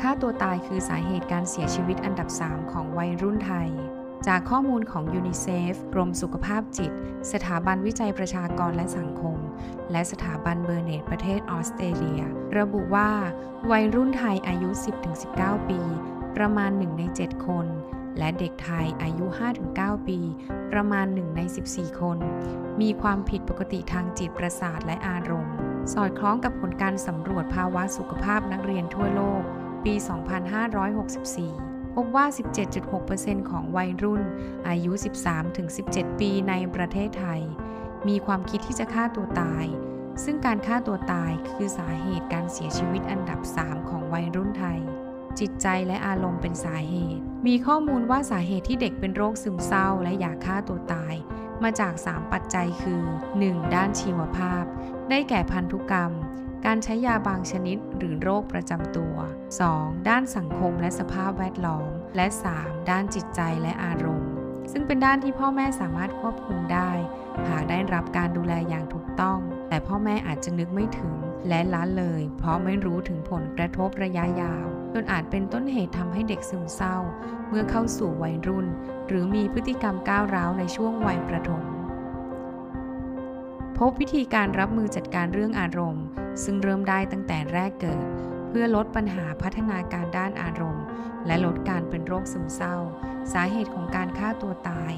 ฆ่าตัวตายคือสาเหตุการเสียชีวิตอันดับ 3 ของวัยรุ่นไทย จากข้อมูลของยูนิเซฟกรมสุขภาพจิต สถาบันวิจัยประชากรและสังคม และสถาบันเบอร์เนตประเทศออสเตรเลีย ระบุว่า วัยรุ่นไทยอายุ 10-19 ปี ประมาณ 1 ใน 7 คนและเด็กไทยอายุ 5-9 ปี ประมาณ 1 ใน 14 คน มีความผิดปกติทางจิตประสาทและอารมณ์ สอดคล้องกับผลการสำรวจภาวะสุขภาพนักเรียนทั่วโลก ปี 2564 พบว่า 17.6%ของวัยรุ่น อายุ 13-17 ปีในประเทศไทย มีความคิดที่จะฆ่าตัวตาย ซึ่งการฆ่าตัวตายคือสาเหตุการเสียชีวิตอันดับ 3 ของวัยรุ่นไทย จิตใจและอารมณ์เป็นสาเหตุ มีข้อมูลว่าสาเหตุที่เด็กเป็นโรคซึมเศร้าและอยากฆ่าตัวตายมาจาก 3 ปัจจัยคือ 1. ด้านชีวภาพ ได้แก่พันธุกรรม การใช้ยาบางชนิดหรือโรคประจำตัว 2. ด้านสังคมและสภาพแวดล้อม และ 3. ด้านจิตใจและอารมณ์ ซึ่งเป็นด้านที่พ่อแม่สามารถควบคุมได้ หากได้รับการดูแลอย่างถูกต้อง แต่พ่อแม่อาจจะนึกไม่ถึงและละเลย เพราะไม่รู้ถึงผลกระทบระยะยาวจนอาจเป็นต้นเหตุทำให้เด็กซึมเศร้า เมื่อเข้าสู่วัยรุ่น หรือมีพฤติกรรมก้าวร้าวในช่วงวัยประถม พบวิธีการรับมือจัดการเรื่องอารมณ์ ซึ่งเริ่มได้ตั้งแต่แรกเกิด เพื่อลดปัญหาพัฒนาการด้านอารมณ์ และลดการเป็นโรคซึมเศร้า สาเหตุของการฆ่าตัวตาย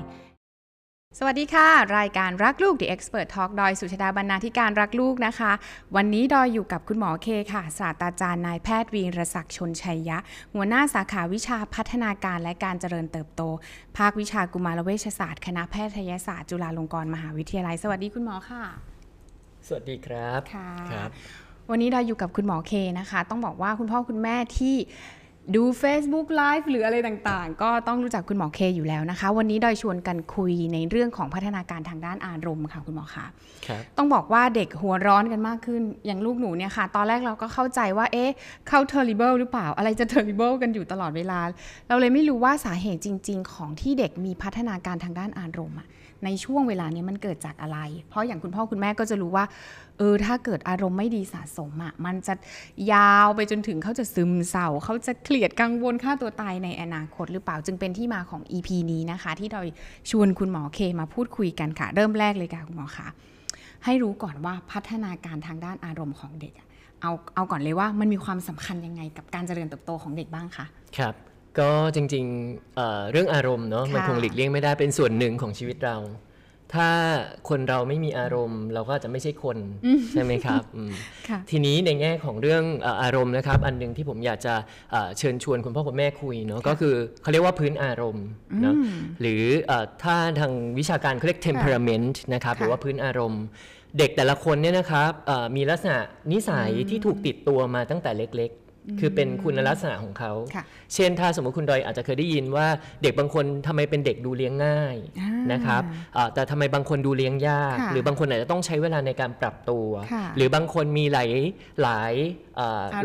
สวัสดีค่ะ รายการรักลูก The Expert Talk ดอยสุชาดาบรรณาธิการรักลูกนะคะ วันนี้ดอยอยู่กับคุณหมอเคค่ะศาสตราจารย์นายแพทย์วีรศักดิ์ชนชัยยะ หัวหน้าสาขาวิชาพัฒนาการและการเจริญเติบโต ภาควิชากุมารเวชศาสตร์คณะแพทยศาสตร์จุฬาลงกรณ์มหาวิทยาลัย สวัสดีคุณหมอค่ะ สวัสดีครับค่ะครับ วันนี้เราอยู่กับคุณหมอเคนะคะ ต้องบอกว่าคุณพ่อคุณแม่ที่ ดู Facebook Live หรืออะไรต่างๆ ก็ต้องรู้จักคุณหมอเคอยู่แล้วนะคะ วันนี้ดอยชวนกันคุยในเรื่องของพัฒนาการทางด้านอารมณ์ค่ะคุณหมอคะครับต้องบอกว่าเด็กหัวร้อนกันมากขึ้นอย่างลูกหนูเนี่ยค่ะ ตอนแรกเราก็เข้าใจว่าเอ๊ะเข้า terrible หรือเปล่า อะไรจะ terrible กันอยู่ตลอดเวลา เราเลยไม่รู้ว่าสาเหตุจริง ๆ ของที่เด็กมีพัฒนาการทางด้านอารมณ์อะในช่วงเวลาเนี้ยมันเกิดจากอะไร เพราะอย่างคุณพ่อคุณแม่ก็จะรู้ว่าเออถ้าเกิดอารมณ์ไม่ดีสะสมอะมันจะยาวไปจนถึงเขาจะซึมเศร้าเขาจะเครียดกังวลฆ่าตัวตายในอนาคตหรือเปล่าจึงเป็นที่มาของ EP นี้นะคะ ที่เราชวนคุณหมอเคมาพูดคุยกันค่ะ เริ่มแรกเลยค่ะคุณหมอคะให้รู้ก่อนว่าพัฒนาการทางด้านอารมณ์ของเด็กเอาเอาก่อนเลยว่ามันมีความสำคัญยังไงกับการเจริญเติบโตของเด็กบ้างคะครับก็จริงๆเเรื่องอารมณ์เนาะะมันคงหลีกเลี่ยงไม่ได้เป็นส่วนหนึ่งของชีวิตเรา ถ้าคนเราไม่มีอารมณ์เราก็อาจจะไม่ใช่คนใช่ไหมครับอืมค่ะทีนี้ในแง่ของเรื่องเอ่ออารมณ์นะครับ อันหนึ่งที่ผมอยากจะเอ่อเชิญชวนคุณพ่อคุณแม่คุยเนาะก็คือเขาเรียกว่าพื้นอารมณ์เนาะหรือเอ่อถ้าทางวิชาการเขาเรียก temperament นะครับค่ะหรือว่าพื้นอารมณ์เด็กแต่ละคนเนี่ยนะครับเอ่อมีลักษณะนิสัยที่ถูกติดตัวมาตั้งแต่เล็กๆ คือเป็นคุณลักษณะของเขาค่ะเช่นถ้าสมมติคุณดอยอาจจะเคยได้ยินว่าเด็กบางคนทำไมเป็นเด็กดูเลี้ยงง่ายอ่านนะครับอ่าแต่ทำไมบางคนดูเลี้ยงยากค่ะหรือบางคนอาจจะต้องใช้เวลาในการปรับตัวค่ะหรือบางคนมีหลายหลายเอ่ออารมณ์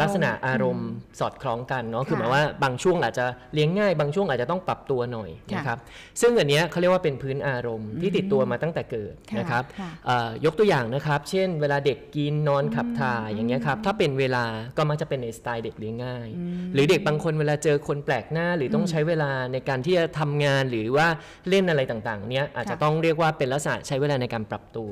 ลักษณะอารมณ์สอดคล้องกันเนาะคือค่ะหมายว่าบางช่วงอาจจะเลี้ยงง่าย บางช่วงอาจจะต้องปรับตัวหน่อยค่ะนะครับซึ่งอันเนี้ยเขาเรียกว่าเป็นพื้นอารมณ์ที่ติดตัวมาตั้งแต่เกิดค่ะนะครับค่ะเอ่อยกตัวอย่างนะครับ เช่น เวลาเด็กกินนอนขับถ่ายอย่างเงี้ยครับถ้าเป็นเวลาก็มักจะเป็นในสไตล์เด็กเลี้ยงง่าย หรือเด็กบางคนเวลาเจอคนแปลกหน้าหรือต้องใช้เวลาในการที่จะทำงานหรือว่าเล่นอะไรต่างๆเนี้ยอาจจะค่ะต้องเรียกว่าเป็นลักษณะใช้เวลาในการปรับตัว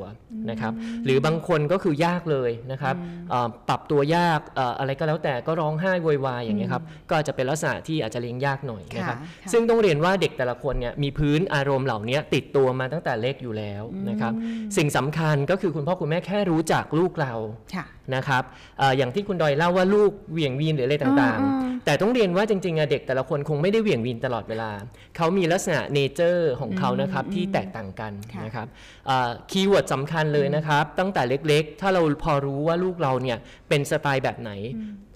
นะครับหรือบางคนก็คือยากเลยนะครับเอ่อปรับตัวยากเอ่ออะไรก็แล้วแต่ก็ร้องไห้โวยวายอย่างเงี้ยครับก็อาจจะเป็นลักษณะที่อาจจะเลี้ยงยากหน่อยนะครับค่ะค่ะซึ่งต้องเรียนว่าเด็กแต่ละคนเนี่ยมีพื้นอารมณ์เหล่านี้ติดตัวมาตั้งแต่เล็กอยู่แล้วนะครับสิ่งสำคัญก็คือคุณพ่อคุณแม่แค่รู้จักลูกเราค่ะนะครับเอ่ออย่างที่คุณดอยเล่าว่าลูกเหวี่ยงวีนหรืออะไรต่างอืมอืมๆแต่ต้องเรียนว่าจริงๆอะเด็กแต่ละคนคงไม่ได้เหวี่ยงวีนตลอดเวลา เขามีลักษณะเนเจอร์ของเขานะครับที่แตกต่างกันค่ะนะครับkeyword สำคัญเลยนะครับ ตั้งแต่เล็กๆ ถ้าเราพอรู้ว่าลูกเราเนี่ยเป็นสไตล์แบบไหน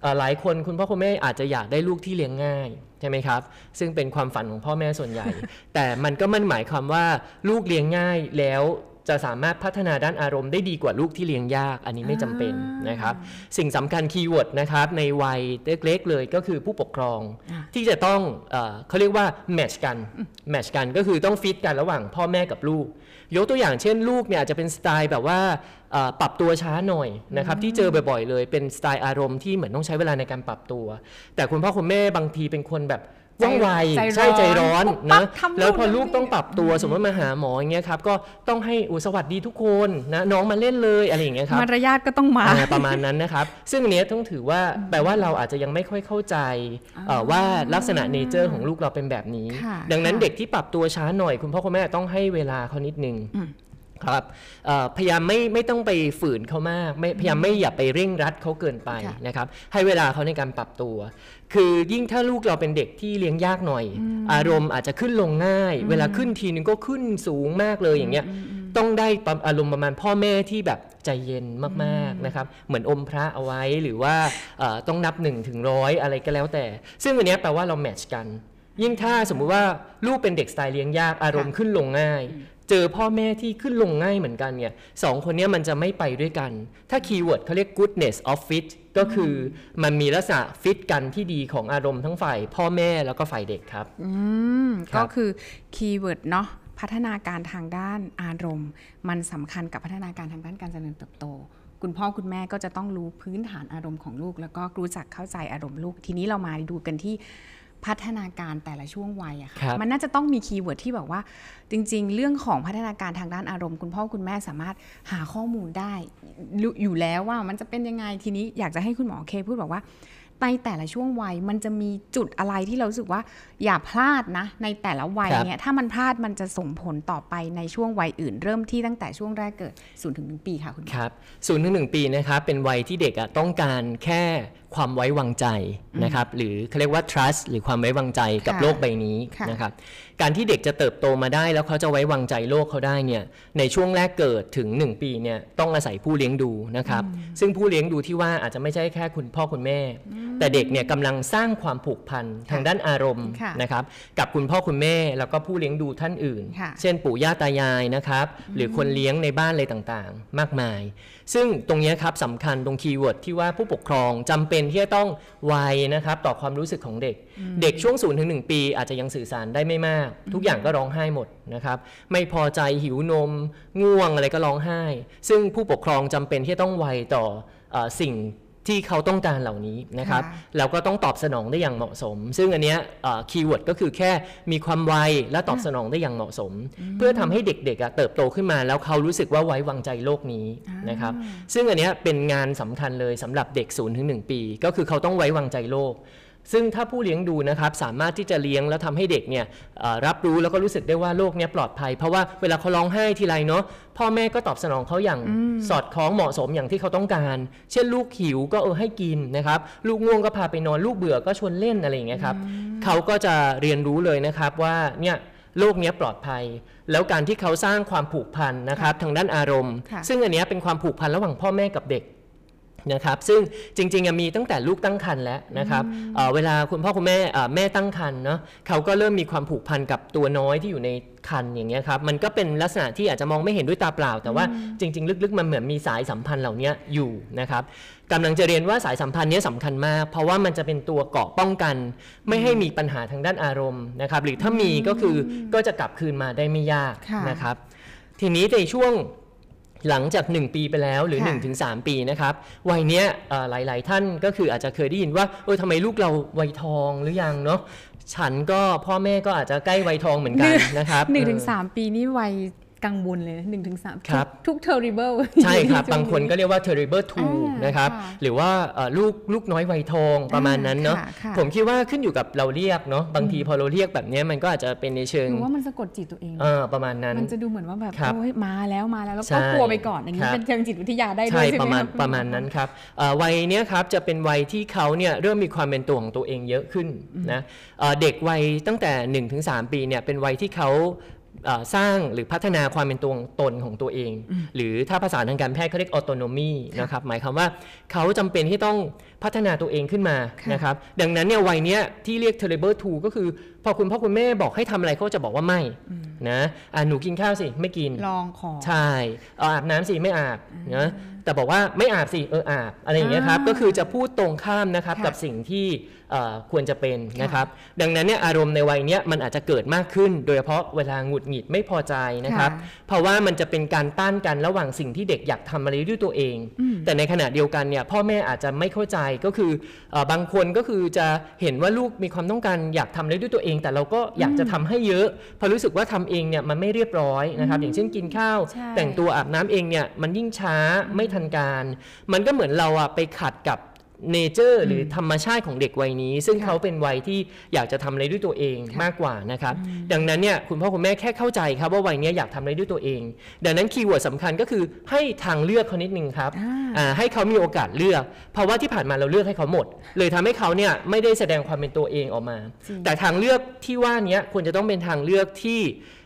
เอ่อหลายคนคุณพ่อคุณแม่อาจจะอยากได้ลูกที่เลี้ยงง่ายใช่ไหมครับ ซึ่งเป็นความฝันของพ่อแม่ส่วนใหญ่ แต่มันก็มันหมายความว่าลูกเลี้ยงง่ายแล้ว จะสามารถพัฒนาด้านอารมณ์ได้ดีกว่าลูกที่เลี้ยงยาก อันนี้ไม่จำเป็นนะครับ สิ่งสำคัญ keyword นะครับในวัยเล็กๆเลยก็คือผู้ปกครองอ่าที่จะต้องเออเขาเรียกว่าแมทชกันแมทชกันก็คือต้องฟิตกันระหว่างพ่อแม่กับลูก ยกตัวอย่างเช่นลูกเนี่ยอาจจะเป็นสไตล์แบบว่าเอ่อปรับตัวช้าหน่อยนะครับที่เจอบ่อยๆเลยเป็นสไตล์อารมณ์ที่เหมือนต้องใช้เวลาในการปรับตัว แต่คุณพ่อคุณแม่บางทีเป็นคนแบบ ว่องไวใจใช่ใจร้อนปุ๊บปั๊นะบทำแล้วพอนู่นลูกทำนี่ต้องปรับตัวสมมติมาหาหมออย่างเงี้ยครับก็ต้องให้อุยสวัสดีทุกคนนะน้องมาเล่นเลยอะไรอย่างเงี้ยครับมารยาทก็ต้องมาอ่าประมาณนั้นนะครับ ซึ่งอันเนี้ยต้องถือว่าแปลว่าเราอาจจะยังไม่ค่อยเข้าใจเอ่อว่าลักษณะเนเจอร์ของลูกเราเป็นแบบนี้ค่ะดังนั้นค่ะเด็กที่ปรับตัวช้าหน่อย คุณพ่อคุณแม่ต้องให้เวลาเขานิดนึงอืม ครับเอ่อพยายามไม่ไม่ต้องไปฝืนเขามากไม่พยายามไม่อย่าไปเร่งรัดเขาเกินไปค่ะนะครับให้เวลาเขาในการปรับตัว คือยิ่งถ้าลูกเราเป็นเด็กที่เลี้ยงยากหน่อย อารมณ์อาจจะขึ้นลงง่าย เวลาขึ้นทีนึงก็ขึ้นสูงมากเลยอย่างเงี้ยต้องได้ประอารมณ์ประมาณพ่อแม่ที่แบบใจเย็นมากๆนะครับ เหมือนอมพระเอาไว้หรือว่าเอ่อต้องนับหนึ่งถึงร้อยอะไรก็แล้วแต่ ซึ่งอันเนี้ยแปลว่าเรา match กัน ยิ่งถ้าสมมุติว่าลูกเป็นเด็กสไตล์เลี้ยงยากอารมณ์ขึ้นลงง่าย เจอพ่อแม่ที่ขึ้นลงง่ายเหมือนกันเนี่ยสองคนเนี้ยมันจะไม่ไปด้วยกัน ถ้า keyword เขาเรียก goodness of fit ก็คือมันมีลักษณะฟิตกันที่ดีของอารมณ์ทั้งฝ่ายพ่อแม่แล้วก็ฝ่ายเด็กครับอืมครับก็คือ keyword เนาะพัฒนาการทางด้านอารมณ์ มันสำคัญกับพัฒนาการทางด้านการเจริญเติบโต คุณพ่อคุณแม่ก็จะต้องรู้พื้นฐานอารมณ์ของลูก แล้วก็รู้จักเข้าใจอารมณ์ลูก ทีนี้เรามาดูกันที่ พัฒนาการแต่ละช่วงวัยอะครัค่ะบมันน่าจะต้องมีคีย์เวิร์ดที่แบบว่า จริง ๆ เรื่องของพัฒนาการทางด้านอารมณ์ คุณพ่อคุณแม่สามารถหาข้อมูลได้รู้อยู่แล้วว่ามันจะเป็นยังไงทีนี้อยากจะให้คุณหมอเคพูดบอกว่าในแต่ละช่วงวัยมันจะมีจุดอะไรที่เรารู้สึกว่าอย่าพลาดนะ ในแต่ละวัยครับเนี่ยถ้ามันพลาดมันจะส่งผลต่อไปในช่วงวัยอื่น เริ่มที่ตั้งแต่ช่วงแรกเกิด0ูนถึงหปีค่ะคุณหมอครับศูนย์ถึงหนึ่งปีนะครับเป็นวัยที่เด็กอะต้องการแค่ความไว้วางใจนะครับ หรือเขาเรียกว่า trust หรือความไว้วางใจกับค่ะโลกใบนี้ค่ะนะครับ การที่เด็กจะเติบโตมาได้แล้วเขาจะไว้วางใจโลกเขาได้เนี่ย ในช่วงแรกเกิดถึง 1 ปีเนี่ยต้องอาศัยผู้เลี้ยงดูนะครับ ซึ่งผู้เลี้ยงดูที่ว่าอาจจะไม่ใช่แค่คุณพ่อคุณแม่ แต่เด็กเนี่ยกำลังสร้างความผูกพันทางด้านอารมณ์ค่ะนะครับ กับคุณพ่อคุณแม่แล้วก็ผู้เลี้ยงดูท่านอื่นค่ะเช่นปู่ย่าตายายนะครับ หรือคนเลี้ยงในบ้านอะไรต่างๆ มากมาย ซึ่งตรงเนี้ยครับสำคัญตรง keyword ที่ว่าผู้ปกครองจำเป็นที่จะต้องไวนะครับต่อความรู้สึกของเด็ก เด็กช่วงศูนย์ถึงหกปี อาจจะยังสื่อสารได้ไม่มาก ทุกอย่างก็ร้องไห้หมดนะครับไม่พอใจหิวนม ง่วงอะไรก็ร้องไห้ ซึ่งผู้ปกครองจำเป็นที่จะต้องไวต่อเออสิ่ง ที่เขาต้องการเหล่านี้นะครับค่ะแล้วก็ต้องตอบสนองได้อย่างเหมาะสม ซึ่งอันเนี้ยคีย์เวิร์ดก็คือแค่มีความไวและตอบสนองได้อย่างเหมาะสม เพื่อทำให้เด็กๆอะเติบโตขึ้นมา แล้วเขารู้สึกว่าไว้วางใจโลกนี้นะครับซึ่งอันเนี้ยเป็นงานสำคัญเลยสำหรับเด็ก0ูนถึงหปี ก็คือเขาต้องไว้วางใจโลก ซึ่งถ้าผู้เลี้ยงดูนะครับสามารถที่จะเลี้ยงแล้วทำให้เด็กเนี่ยเอ่อรับรู้แล้วก็รู้สึกได้ว่าโลกเนี้ยปลอดภัย เพราะว่าเวลาเขาร้องไห้ทีไรเนาะพ่อแม่ก็ตอบสนองเขาอย่างสอดคล้องเหมาะสมอย่างที่เขาต้องการ เช่นลูกหิวก็เออให้กินนะครับลูกง่วงก็พาไปนอนลูกเบื่อก็ชวนเล่นอะไรอย่างเงี้ยครับเขาก็จะเรียนรู้เลยนะครับว่าเนี่ยโลกเนี้ยปลอดภัย แล้วการที่เขาสร้างความผูกพันนะครับทางด้านอารมณ์ค่ะซึ่งอันเนี้ยเป็นความผูกพันระหว่างพ่อแม่กับเด็ก นะครับซึ่งจริงๆอะมีตั้งแต่ลูกตั้งครรภ์แล้วนะครับเอ่อเวลาคุณพ่อคุณแม่เอ่อแม่ตั้งครรภ์เนาะเขาก็เริ่มมีความผูกพันกับตัวน้อยที่อยู่ในครรภ์อย่างเงี้ยครับมันก็เป็นลักษณะที่อาจจะมองไม่เห็นด้วยตาเปล่า แต่ว่าจริง ๆ ลึกๆมันเหมือนมีสายสัมพันธ์เหล่านี้อยู่นะครับกำลังจะเรียนว่าสายสัมพันธ์เนี้ยสำคัญมาก เพราะว่ามันจะเป็นตัวเกราะป้องกัน ไม่ให้มีปัญหาทางด้านอารมณ์นะครับหรือถ้ามีก็คือก็จะกลับคืนมาได้ไม่ยากค่ะนะครับทีนี้ในช่วง หลังจาก 1 ปีไปแล้วหรือค่ะ1-3 ปีนะครับ วัยเนี้ยเอ่อหลาย ๆ ท่านก็คืออาจจะเคยได้ยินว่าเออทำไมลูกเราวัยทองหรือยังเนาะฉันก็พ่อแม่ก็อาจจะใกล้วัยทองเหมือนกันนะครับหนึ่งถึงเออสามปีนี่วัย กังวลเลยนะหนึ่งถึงสามครับทุก terrible ใช่ครับอยู่ใบางคนก็เรียกว่า terrible อ่า two นะครับค่ะหรือว่าเอ่อลูกลูกน้อยวัยทองประมาณนั้นเนาะค่ะค่ะผมคิดว่าขึ้นอยู่กับเราเรียกเนาะบางทีพอเราเรียกแบบเนี้ยมันก็อาจจะเป็นในเชิงหนูว่ามันสะกดจิตตัวเองเออประมาณนั้น มันจะดูเหมือนว่าแบบครับโอ้ยมาแล้วมาแล้วแล้วใช่ก็กลัวไปก่อนอย่างนี้ครับเป็นเชิงจิตวิทยาได้ด้ใช่วยใช่ไหมประมาณคประมาณนั้นครับเอ่อวัยเนี้ยครับจะเป็นวัยที่เขาเนี่ยเริ่มมีความเป็นตัวของตัวเองเยอะขึ้นนะเอ่อเด็กวัยตั้งแต่1-3ปีเนี่ยเป็นวัยที่เขาเอ่อ สร้างหรือพัฒนาความเป็นตัวตนของตัวเอง หรือถ้าภาษาทางการแพทย์เขาเรียก autonomy นะครับหมายความว่าเขาจำเป็นที่ต้องพัฒนาตัวเองขึ้นมาค่ะนะครับดังนั้นเนี่ยวัยเนี้ยที่เรียก terrible two ก็คือ พอคุณพ่อคุณแม่บอกให้ทำอะไรเขาจะบอกว่าไม่นะอะหนูกินข้าวสิไม่กินลองของใช่เอาอาบน้ำสิไม่อาบนะแต่บอกว่าไม่อาบสิเอออาบอะไรอย่างเงี้ยครับอ่าก็คือจะพูดตรงข้ามนะครับค่ะกับสิ่งที่เอ่อ ควรจะเป็นค่ะนะครับ ดังนั้นเนี่ยอารมณ์ในวัยเนี้ยมันอาจจะเกิดมากขึ้น โดยเฉพาะเวลาหงุดหงิดไม่พอใจนะครับค่ะเพราะว่ามันจะเป็นการต้านกันระหว่างสิ่งที่เด็กอยากทำอะไรด้วยตัวเอง แต่ในขณะเดียวกันเนี่ยพ่อแม่อาจจะไม่เข้าใจก็คือเอ่อบางคนก็คือจะเห็นว่าลูกมีความต้องการอยากทำอะไรด้วยตัวเอง แต่เราก็อยากจะทำให้เยอะเพราะรู้สึกว่าทำเองเนี่ยมันไม่เรียบร้อยนะครับอย่างเช่นกินข้าวใช่แต่งตัวอาบน้ำเองเนี่ยมันยิ่งช้าไม่ทันการ มันก็เหมือนเราอะไปขัดกับ เนเจอร์หรือธรรมชาติของเด็กวัยนี้ ซึ่งค่ะเขาเป็นวัยที่อยากจะทำอะไรด้วยตัวเองค่ะมากกว่านะครับ ดังนั้นเนี่ยคุณพ่อคุณแม่แค่เข้าใจครับว่าวัยเนี้ยอยากทำอะไรด้วยตัวเอง ดังนั้นคีย์เวิร์ดสำคัญก็คือให้ทางเลือกเขานิดนึงครับอ่าอ่าให้เขามีโอกาสเลือก เพราะว่าที่ผ่านมาเราเลือกให้เขาหมด เลยทำให้เขาเนี่ยไม่ได้แสดงความเป็นตัวเองออกมาจริงแต่ทางเลือกที่ว่าเนี้ยควรจะต้องเป็นทางเลือกที่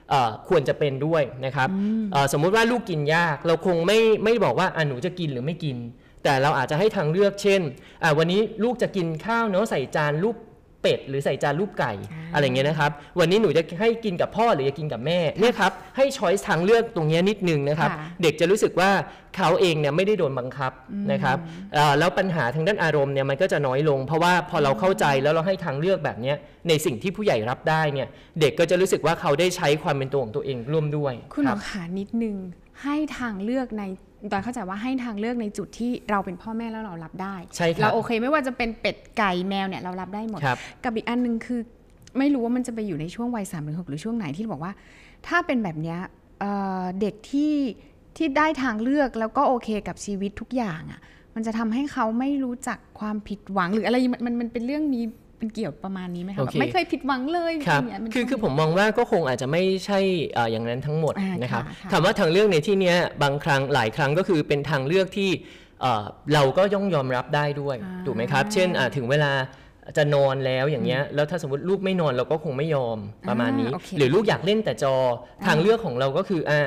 เอ่อควรจะเป็นด้วยนะครับเอ่อสมมุติว่าลูกกินยาก เราคงไม่ไม่บอกว่าอะหนูจะกินหรือไม่กิน แต่เราอาจจะให้ทางเลือกเช่นอะวันนี้ลูกจะกินข้าวเนาะใส่จานรูปเป็ดหรือใส่จานรูปไก่อะไรเงี้ยนะครับ วันนี้หนูจะให้กินกับพ่อหรือจะกินกับแม่เนี่ยครับให้ช้อยส์ทางเลือกตรงเนี้ยนิดนึงนะครับค่ะเด็กจะรู้สึกว่าเขาเองเนี่ยไม่ได้โดนบังคับนะครับเอ่อแล้วปัญหาทางด้านอารมณ์เนี่ยมันก็จะน้อยลง เพราะว่าพอเราเข้าใจแล้วเราให้ทางเลือกแบบเนี้ยในสิ่งที่ผู้ใหญ่รับได้เนี่ยเด็กก็จะรู้สึกว่าเขาได้ใช้ความเป็นตัวของตัวเองร่วมด้วย คุณหมรัอบขานิดนึงให้ทางเลือกใน ตอนเข้าใจว่าให้ทางเลือกในจุดที่เราเป็นพ่อแม่แล้วเรารับได้ใช่ครับเราโอเคไม่ว่าจะเป็นเป็ดไก่แมวเนี่ยเรารับได้หมดครับกับอีกอันหนึงคือ ไม่รู้ว่ามันจะไปอยู่ในช่วงวัยสามหรือหกหรือช่วงไหนที่บอกว่า ถ้าเป็นแบบเนี้ยเอ่อเด็กที่ที่ได้ทางเลือกแล้วก็โอเคกับชีวิตทุกอย่างอะ่ะมันจะทำให้เขาไม่รู้จักความผิดหวังหรืออะไรมันมันมันเป็นเรื่องนี้ เป็นเกี่ยวประมาณนี้ไหมคะโอแบเคบไม่เคยผิดหวังเลยครับย่างเงี้ยนคือคือผมมองว่าก็คงอาจจะไม่ใช่เอ่ออย่างนั้นทั้งหมดอ่านะครับค่ะค่ะคำว่าทางเลือกในที่เนี้ยบางครั้งหลายครั้งก็คือเป็นทางเลือกที่เอ่อเราก็ย่องยอมรับได้ด้วยอ่าถูกไหมครับ เช่นอะถึงเวลาจะนอนแล้วอย่างเงี้ยแล้วถ้าสมมติลูกไม่นอนเราก็คงไม่ยอมประมาณนี้อ่าโอเคหรือลูกอยากเล่นแต่จอทางเลือกของเราก็คืออ่า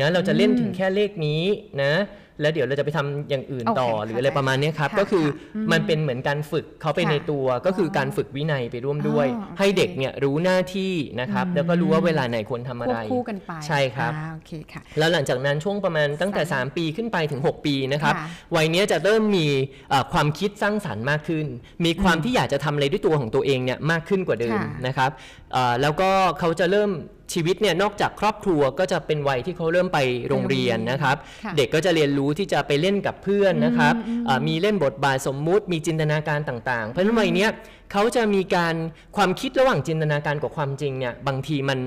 นะเราจะเล่นถึงแค่เลขนี้นะ แล้วเดี๋ยวเราจะไปทำอย่างอื่นต่อโอเคหรืออะไรประมาณเนี้ยครับค่ะก็คือค่ะมันเป็นเหมือนการฝึกเขาไปค่ะในตัวก็คือการฝึกวินัยไปร่วมด้วยอ๋อโอเคให้เด็กเนี่ยรู้หน้าที่นะครับแล้วก็รู้ว่าเวลาไหนควรทำอะควไรบคู่กันไปใช่ครับอ่าโอเคค่ะแล้วหลังจากนั้นช่วงประมาณตั้งแต่สาม3ปีขึ้นไปถึง 6 ปีนะครับค่ะวัยเนี้ยจะเริ่มมีเอ่อความคิดสร้างสรรค์มากขึ้น มีความที่อยากจะทำอะไรด้วยตัวของตัวเองเนี่ยมากขึ้นกว่าเดิมค่ะนะครับเอ่อแล้วก็เขาจะเริ่ม ชีวิตเนี่ยนอกจากครอบครัวก็จะเป็นวัยที่เขาเริ่มไปโรงเรียนนะครับค่ะเด็กก็จะเรียนรู้ที่จะไปเล่นกับเพื่อนนะครับเอ่อมีเล่นบทบาทสมมุติ มีจินตนาการต่างๆ เพราะฉะนั้นวัยเนี้ยเขาจะมีการความคิดระหว่างจินตนาการกับความจริงเนี่ยบางทีมัน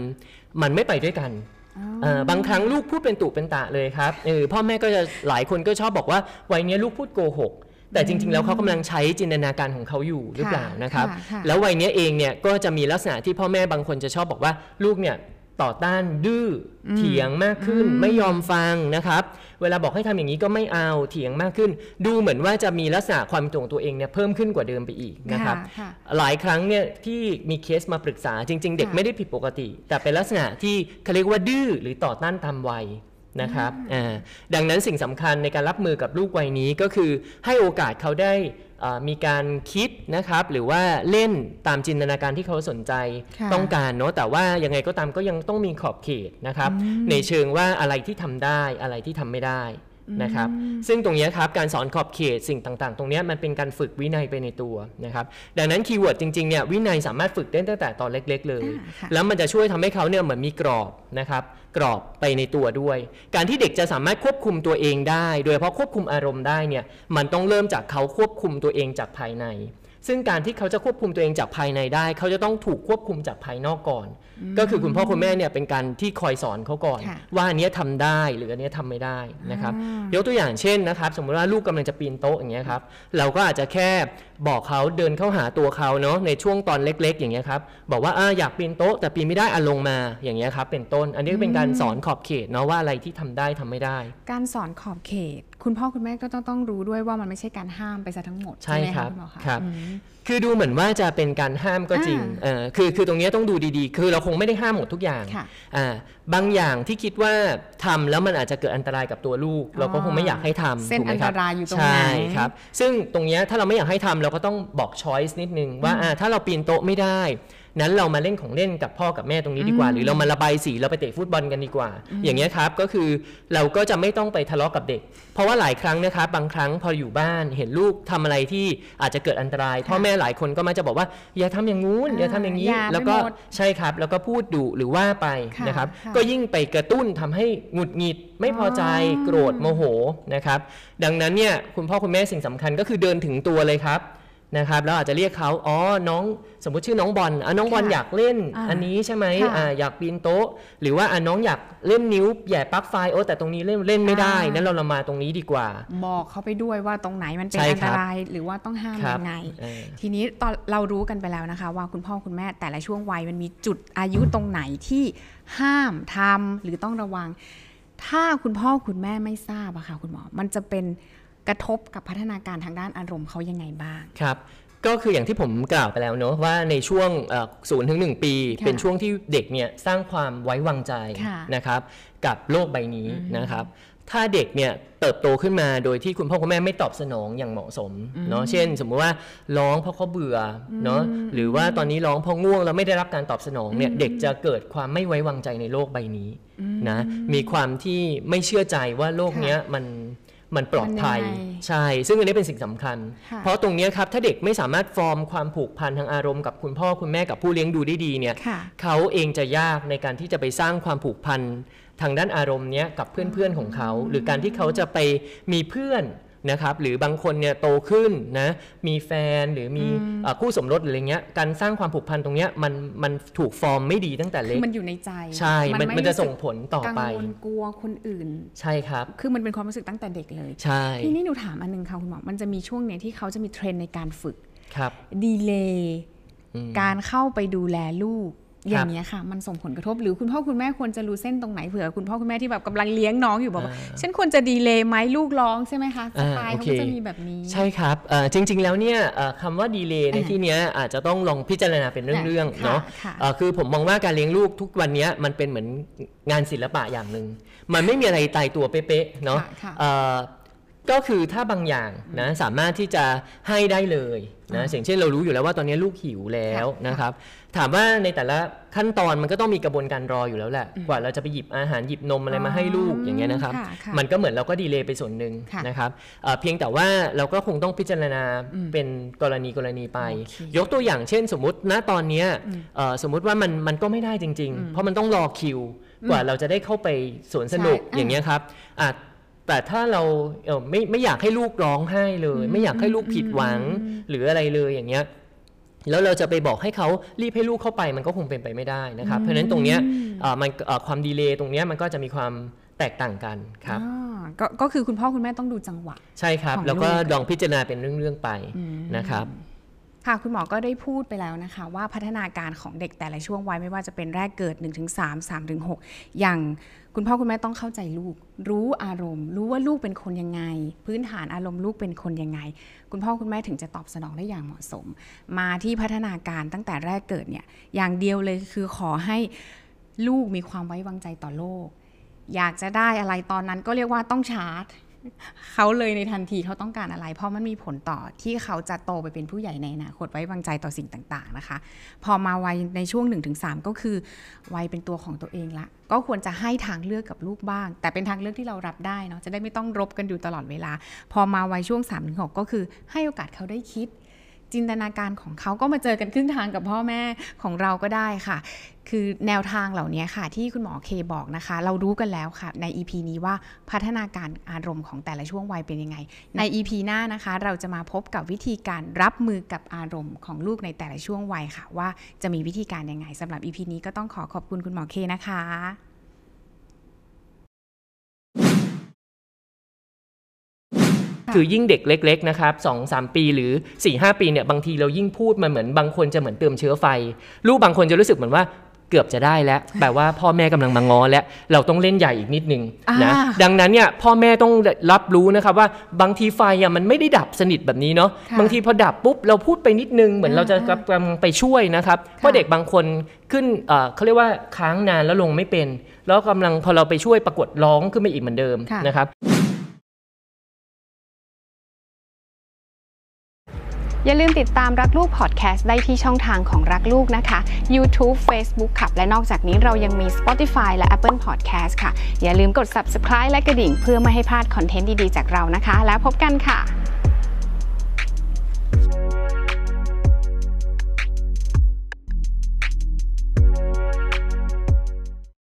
มันไม่ไปด้วยกันเอ่อบางครั้งลูกพูดเป็นตุเป็นตะเลยครับเออพ่อแม่ก็จะหลายคนก็ชอบบอกว่าวัยเนี้ยลูกพูดโกหก แต่จริงๆ แล้วเขากำลังใช้จินตนาการของเขาอยู่หรือเปล่านะครับค่ะค่ะแล้ววัยเนี้ยเองเนี่ยก็จะมีลักษณะที่พ่อแม่บางคนจะชอบบอกว่าลูกเนี่ยต่อต้านดื้ออเถียงมากขึ้นไม่ยอมฟังนะครับ เวลาบอกให้ทำอย่างนี้ก็ไม่เอาเถียงมากขึ้น ดูเหมือนว่าจะมีลักษณะความเป็นตัวของตัวเองเนี่ยเพิ่มขึ้นกว่าเดิมไปอีกนะครับค่ะหลายครั้งเนี่ยที่มีเคสมาปรึกษาจริง ๆ เด็กค่ะไม่ได้ผิดปกติ แต่เป็นลักษณะที่เขาเรียกว่าดื้อหรือต่อต้านตามวัย นะครับอ่าดังนั้นสิ่งสำคัญในการรับมือกับลูกวัยนี้ก็คือให้โอกาสเขาได้อ่ามีการคิดนะครับหรือว่าเล่นตามจินตนาการที่เขาสนใจค่ะต้องการเนาะแต่ว่ายังไงก็ตามก็ยังต้องมีขอบเขตนะครับในเชิงว่าอะไรที่ทำได้อะไรที่ทำไม่ได้ นะครับซึ่งตรงเนี้ยครับการสอนขอบเขตสิ่งต่างๆ ตรงเนี้ยมันเป็นการฝึกวินัยไปในตัวนะครับดังนั้น keyword จริงๆเนี่ยวินัยสามารถฝึกได้ตั้งแต่ตอนเล็ก ๆ เลยอ่าค่ะแล้วมันจะช่วยทำให้เขาเนี่ยเหมือนมีกรอบนะครับกรอบไปในตัวด้วย การที่เด็กจะสามารถควบคุมตัวเองได้ โดยเฉพาะควบคุมอารมณ์ได้เนี่ยมันต้องเริ่มจากเขาควบคุมตัวเองจากภายใน ซึ่งการที่เขาจะควบคุมตัวเองจากภายในได้ เขาจะต้องถูกควบคุมจากภายนอกก่อน ก็คือคุณพ่อคุณแม่เนี่ยเป็นการที่คอยสอนเขาก่อนค่ะว่าอันเนี้ยทำได้หรืออันเนี้ยทำไม่ได้นะครับอ่ายกตัวอย่างเช่นนะครับ สมมติว่าลูกกำลังจะปีนโต๊ะอย่างเงี้ยครับเราก็อาจจะแค่บอกเขาเดินเข้าหาตัวเขาเนาะในช่วงตอนเล็ก ๆ อย่างเงี้ยครับบอกว่าอาอยากปีนโต๊ะแต่ปีนไม่ได้อะลงมาอย่างเงี้ยครับเป็นต้น อันนี้ก็เป็นการสอนขอบเขตเนาะว่าอะไรที่ทำได้ทำไม่ได้ การสอนขอบเขต คุณพ่อคุณแม่ก็ต้องต้องรู้ด้วยว่ามันไม่ใช่การห้ามไปซะทั้งหมดใช่ไหมะครับณหมอคะครับอืมคือดูเหมือนว่าจะเป็นการห้ามก็จริงอ่าเออคือคือตรงเนี้ยต้องดูดีๆ คือเราคงไม่ได้ห้ามหมดทุกอย่างค่ะอ่าบางอย่างที่คิดว่าทำแล้วมันอาจจะเกิดอันตรายกับตัวลูก เราก็คงไม่อยากให้ทำเส้นถูกไหมครับอันตรายอยู่ตรงไหนใช่ครับ ซึ่งตรงเนี้ยถ้าเราไม่อยากให้ทำเราก็ต้องบอกช้อยส์นิดนึงว่าอ่าถ้าเราปีนโต๊ะไม่ได้ นั้นเรามาเล่นของเล่นกับพ่อกับแม่ตรงนี้ดีกว่า หรือเรามาระบายสีเราไปเตะฟุตบอลกันดีกว่า อย่างเงี้ยครับก็คือเราก็จะไม่ต้องไปทะเลาะกับเด็ก เพราะว่าหลายครั้งนะครับบางครั้งพออยู่บ้านเห็นลูกทำอะไรที่อาจจะเกิดอันตราย พ่อแม่หลายคนก็มักจะบอกว่าอย่าทำอย่างงู้นอย่าทำอย่างนี้อย่าไปแล้วก็หมดใช่ครับ แล้วก็พูดดุหรือว่าไปค่ะนะครับค่ะก็ยิ่งไปกระตุ้นทำให้หงุดหงิดไม่พอใจอ๋อโกรธโมโหนะครับ ดังนั้นเนี่ยคุณพ่อคุณแม่สิ่งสำคัญก็คือเดินถึงตัวเลยครับ นะครับแล้วอาจจะเรียกเขาอ๋อน้องสมมติชื่อน้องบอลอะน้องบอลค่ะอยากเล่นอ่าอันนี้ใช่ไหมค่ะอ่าอยากปีนโต๊ะ หรือว่าอะน้องอยากเล่นนิ้วแหย่ปลั๊กไฟโอ้แต่ตรงนี้เล่นเล่นไม่ได้อ่านั้นเราเรามาตรงนี้ดีกว่า บอกเขาไปด้วยว่าตรงไหนมันเป็นใช่อันคตรับรายหรือว่าต้องห้ามครับยังไงเออทีนี้ตอนเรารู้กันไปแล้วนะคะ ว่าคุณพ่อคุณแม่แต่ละช่วงวัยมันมีจุดอายุตรงไหนที่ห้ามทำหรือต้องระวัง ถ้าคุณพ่อคุณแม่ไม่ทราบอะค่ะคุณหมอมันจะเป็น กระทบกับพัฒนาการทางด้านอารมณ์เขายังไงบ้าง ครับ ก็คืออย่างที่ผมกล่าวไปแล้วเนอะว่าในช่วงศูนย์ถึงหนึ่งปีค่ะเป็นช่วงที่เด็กเนี่ยสร้างความไว้วางใจค่ะนะครับกับโลกใบนี้นะครับถ้าเด็กเนี่ยเติบโตขึ้นมาโดยที่คุณพ่อคุณแม่ไม่ตอบสนองอย่างเหมาะสมเนาะเช่น สมมุติว่าร้องเพราะเขาเบื่ออเนาะหรือว่าตอนนี้ร้องเพราะง่วงแล้วไม่ได้รับการตอบสนองเนี่ยเด็กจะเกิดความไม่ไว้วางใจในโลกใบนี้นะมีความที่ไม่เชื่อใจว่าโลกเนี้ยมัน มันปลอดภัยมันยังไงใช่ ซึ่งอันนี้เป็นสิ่งสำคัญค่ะเพราะตรงเนี้ยครับถ้าเด็กไม่สามารถฟอร์มความผูกพันทางอารมณ์กับคุณพ่อคุณแม่กับผู้เลี้ยงดูได้ดีเนี่ยค่ะเขาเองจะยากในการที่จะไปสร้างความผูกพันทางด้านอารมณ์เนี้ยกับเพื่อนๆของเขา หรือการที่เขาจะไปมีเพื่อน นะครับหรือบางคนเนี่ยโตขึ้นนะมีแฟนหรือมีเอ่อคู่สมรสหรืออะไรเงี้ยการสร้างความผูกพันตรงเนี้ยมันมันถูกฟอร์มไม่ดีตั้งแต่เล็ก คือมันอยู่ในใจใช่ไหม มันจะส่งผลต่อไป กังวลกลัวคนอื่น ใช่ครับ คือมันเป็นความรู้สึกตั้งแต่เด็กเลยใช่ทีนี้หนูถามอันนึงค่ะคุณหมอมันจะมีช่วงเนี้ยที่เขาจะมีเทรนด์ในการฝึกครับ delay อืมการเข้าไปดูแลลูกครับ อย่างเนี้ยค่ะ มันส่งผลกระทบหรือคุณพ่อคุณแม่ควรจะรู้เส้นตรงไหนเผื่อคุณพ่อคุณแม่ที่แบบกำลังเลี้ยงน้องอยู่บอกว่าฉันควรจะดีเลย์ไหมลูกร้องใช่ไหมคะสอ่าไตล์โอเขาเคก็จะมีแบบนี้ ใช่ครับเอ่อจริง ๆ แล้วเนี่ยเอ่อคำว่าดีเลย์ในอ่าที่เนี้ยอาจจะต้องลองพิจารณาเป็นเรื่องๆค่ะเนาะค่ะเอ่อคือผมมองว่าการเลี้ยงลูกทุกวันเนี้ยมันเป็นเหมือนงานศิลปะอย่างหนึ่งมันไม่มีอะไรตายตัวเป๊ะๆเนาะค่ะค่ะเอ่อก็คือถ้าบางอย่างนะสามารถที่จะให้ได้เลยนะอย่างเช่นเรารู้อยู่แล้วว่าตอนนี้ลูกหิวแล้วค่ะนะครับ ถามว่าในแต่ละขั้นตอนมันก็ต้องมีกระบวนการรออยู่แล้วแหละ กว่าเราจะไปหยิบอาหารหยิบนมอะไรมาให้ลูกอย่างเงี้ยนะครับค่ะค่ะมันก็เหมือนเราก็ดีเลย์ไปส่วนหนึ่งค่ะนะครับเอ่อเพียงแต่ว่าเราก็คงต้องพิจารณาเป็นกรณีกรณีไปโอเคยกตัวอย่างเช่น สมมติณตอนเนี้ยเอ่อสมมุติว่ามันมันก็ไม่ได้จริง ๆ เพราะมันต้องรอคิว กว่าเราจะได้เข้าไปสวนสนุกใช่อย่างเงี้ยครับอะแต่ถ้าเราเอ่อไม่ไม่อยากให้ลูกร้องไห้เลย ไม่อยากให้ลูกผิดหวังหรืออะไรเลยอย่างเงี้ย แล้วเราจะไปบอกให้เขารีบให้ลูกเข้าไปมันก็คงเป็นไปไม่ได้นะครับ เพราะฉะนั้นตรงเนี้ยเอ่อมันเอ่อความดีเลย์ตรงเนี้ยมันก็จะมีความแตกต่างกันครับอ่าก็ก็คือคุณพ่อคุณแม่ต้องดูจังหวะ ใช่ครับของแล้วก็ลูกลองพิจารณาเป็นเรื่องๆไปนะครับค่ะคุณหมอก็ได้พูดไปแล้วนะคะว่าพัฒนาการของเด็กแต่ละช่วงวัยไม่ว่าจะเป็นแรกเกิด 1-3 3-6 อย่าง คุณพ่อคุณแม่ต้องเข้าใจลูก รู้อารมณ์ รู้ว่าลูกเป็นคนยังไง พื้นฐานอารมณ์ลูกเป็นคนยังไง คุณพ่อคุณแม่ถึงจะตอบสนองได้อย่างเหมาะสม มาที่พัฒนาการตั้งแต่แรกเกิดเนี่ยอย่างเดียวเลยคือขอให้ลูกมีความไว้วางใจต่อโลก อยากจะได้อะไรตอนนั้นก็เรียกว่าต้องชาร์จ เขาเลยในทันทีเขาต้องการอะไร เพราะมันมีผลต่อที่เขาจะโตไปเป็นผู้ใหญ่ในอนาคตไว้วางใจต่อสิ่งต่าง ๆนะคะ พอมาวัยในช่วง 1-3 ก็คือ วัยเป็นตัวของตัวเองละ ก็ควรจะให้ทางเลือกกับลูกบ้าง แต่เป็นทางเลือกที่เรารับได้เนาะจะได้ไม่ต้องรบกันอยู่ตลอดเวลา พอมาวัยช่วง 3-6 ก็คือ ให้โอกาสเขาได้คิดจินตนาการของเขาก็มาเจอกันครึ่งทางกับพ่อแม่ของเราก็ได้ค่ะคือแนวทางเหล่านี้ค่ะ ที่คุณหมอเคบอกนะคะ เรารู้กันแล้วค่ะ ใน EP นี้ว่าพัฒนาการอารมณ์ของแต่ละช่วงวัยเป็นยังไง ใน EP หน้านะคะ เราจะมาพบกับวิธีการรับมือกับอารมณ์ของลูกในแต่ละช่วงวัยค่ะ ว่าจะมีวิธีการยังไงสำหรับ EP นี้ก็ต้องขอขอบคุณคุณหมอเคนะคะคือยิ่งเด็กเล็ก ๆ นะครับสองสามปีหรือ4ี่หปีเนี่ยบางทีเรายิ่งพูดมันเหมือนบางคนจะเหมือนเติมเชื้อไฟ ลูกบางคนจะรู้สึกเหมือนว่า เกือบจะได้แล้วแปลว่าพ่อแม่กำลังมาง้อแล้ว เราต้องเล่นใหญ่อีกนิดนึงนะอ่าดังนั้นเนี่ยพ่อแม่ต้องรับรู้นะครับว่าบางทีไฟอะมันไม่ได้ดับสนิทแบบนี้เนาะค่ะบางทีพอดับปุ๊บเราพูดไปนิดนึงเหมือนเราจะอ่ากำลังไปช่วยนะครับเพราะเด็กบางคนขึ้นเอ่อเขาเรียกว่าค้างนานแล้วลงไม่เป็น แล้วกำลังพอเราไปช่วยปรากฏร้องขึ้นมาอีกเหมือนเดิมค่ะนะครับ อย่าลืมติดตามรักลูกพอดแคสต์ได้ที่ช่องทางของรักลูกนะคะ YouTube Facebook ค่ะและนอกจากนี้เรายังมี Spotify และ Apple Podcast ค่ะ อย่าลืมกด Subscribe และกระดิ่ง เพื่อไม่ให้พลาดคอนเทนต์ดี ๆ จากเรานะคะ แล้วพบกันค่ะ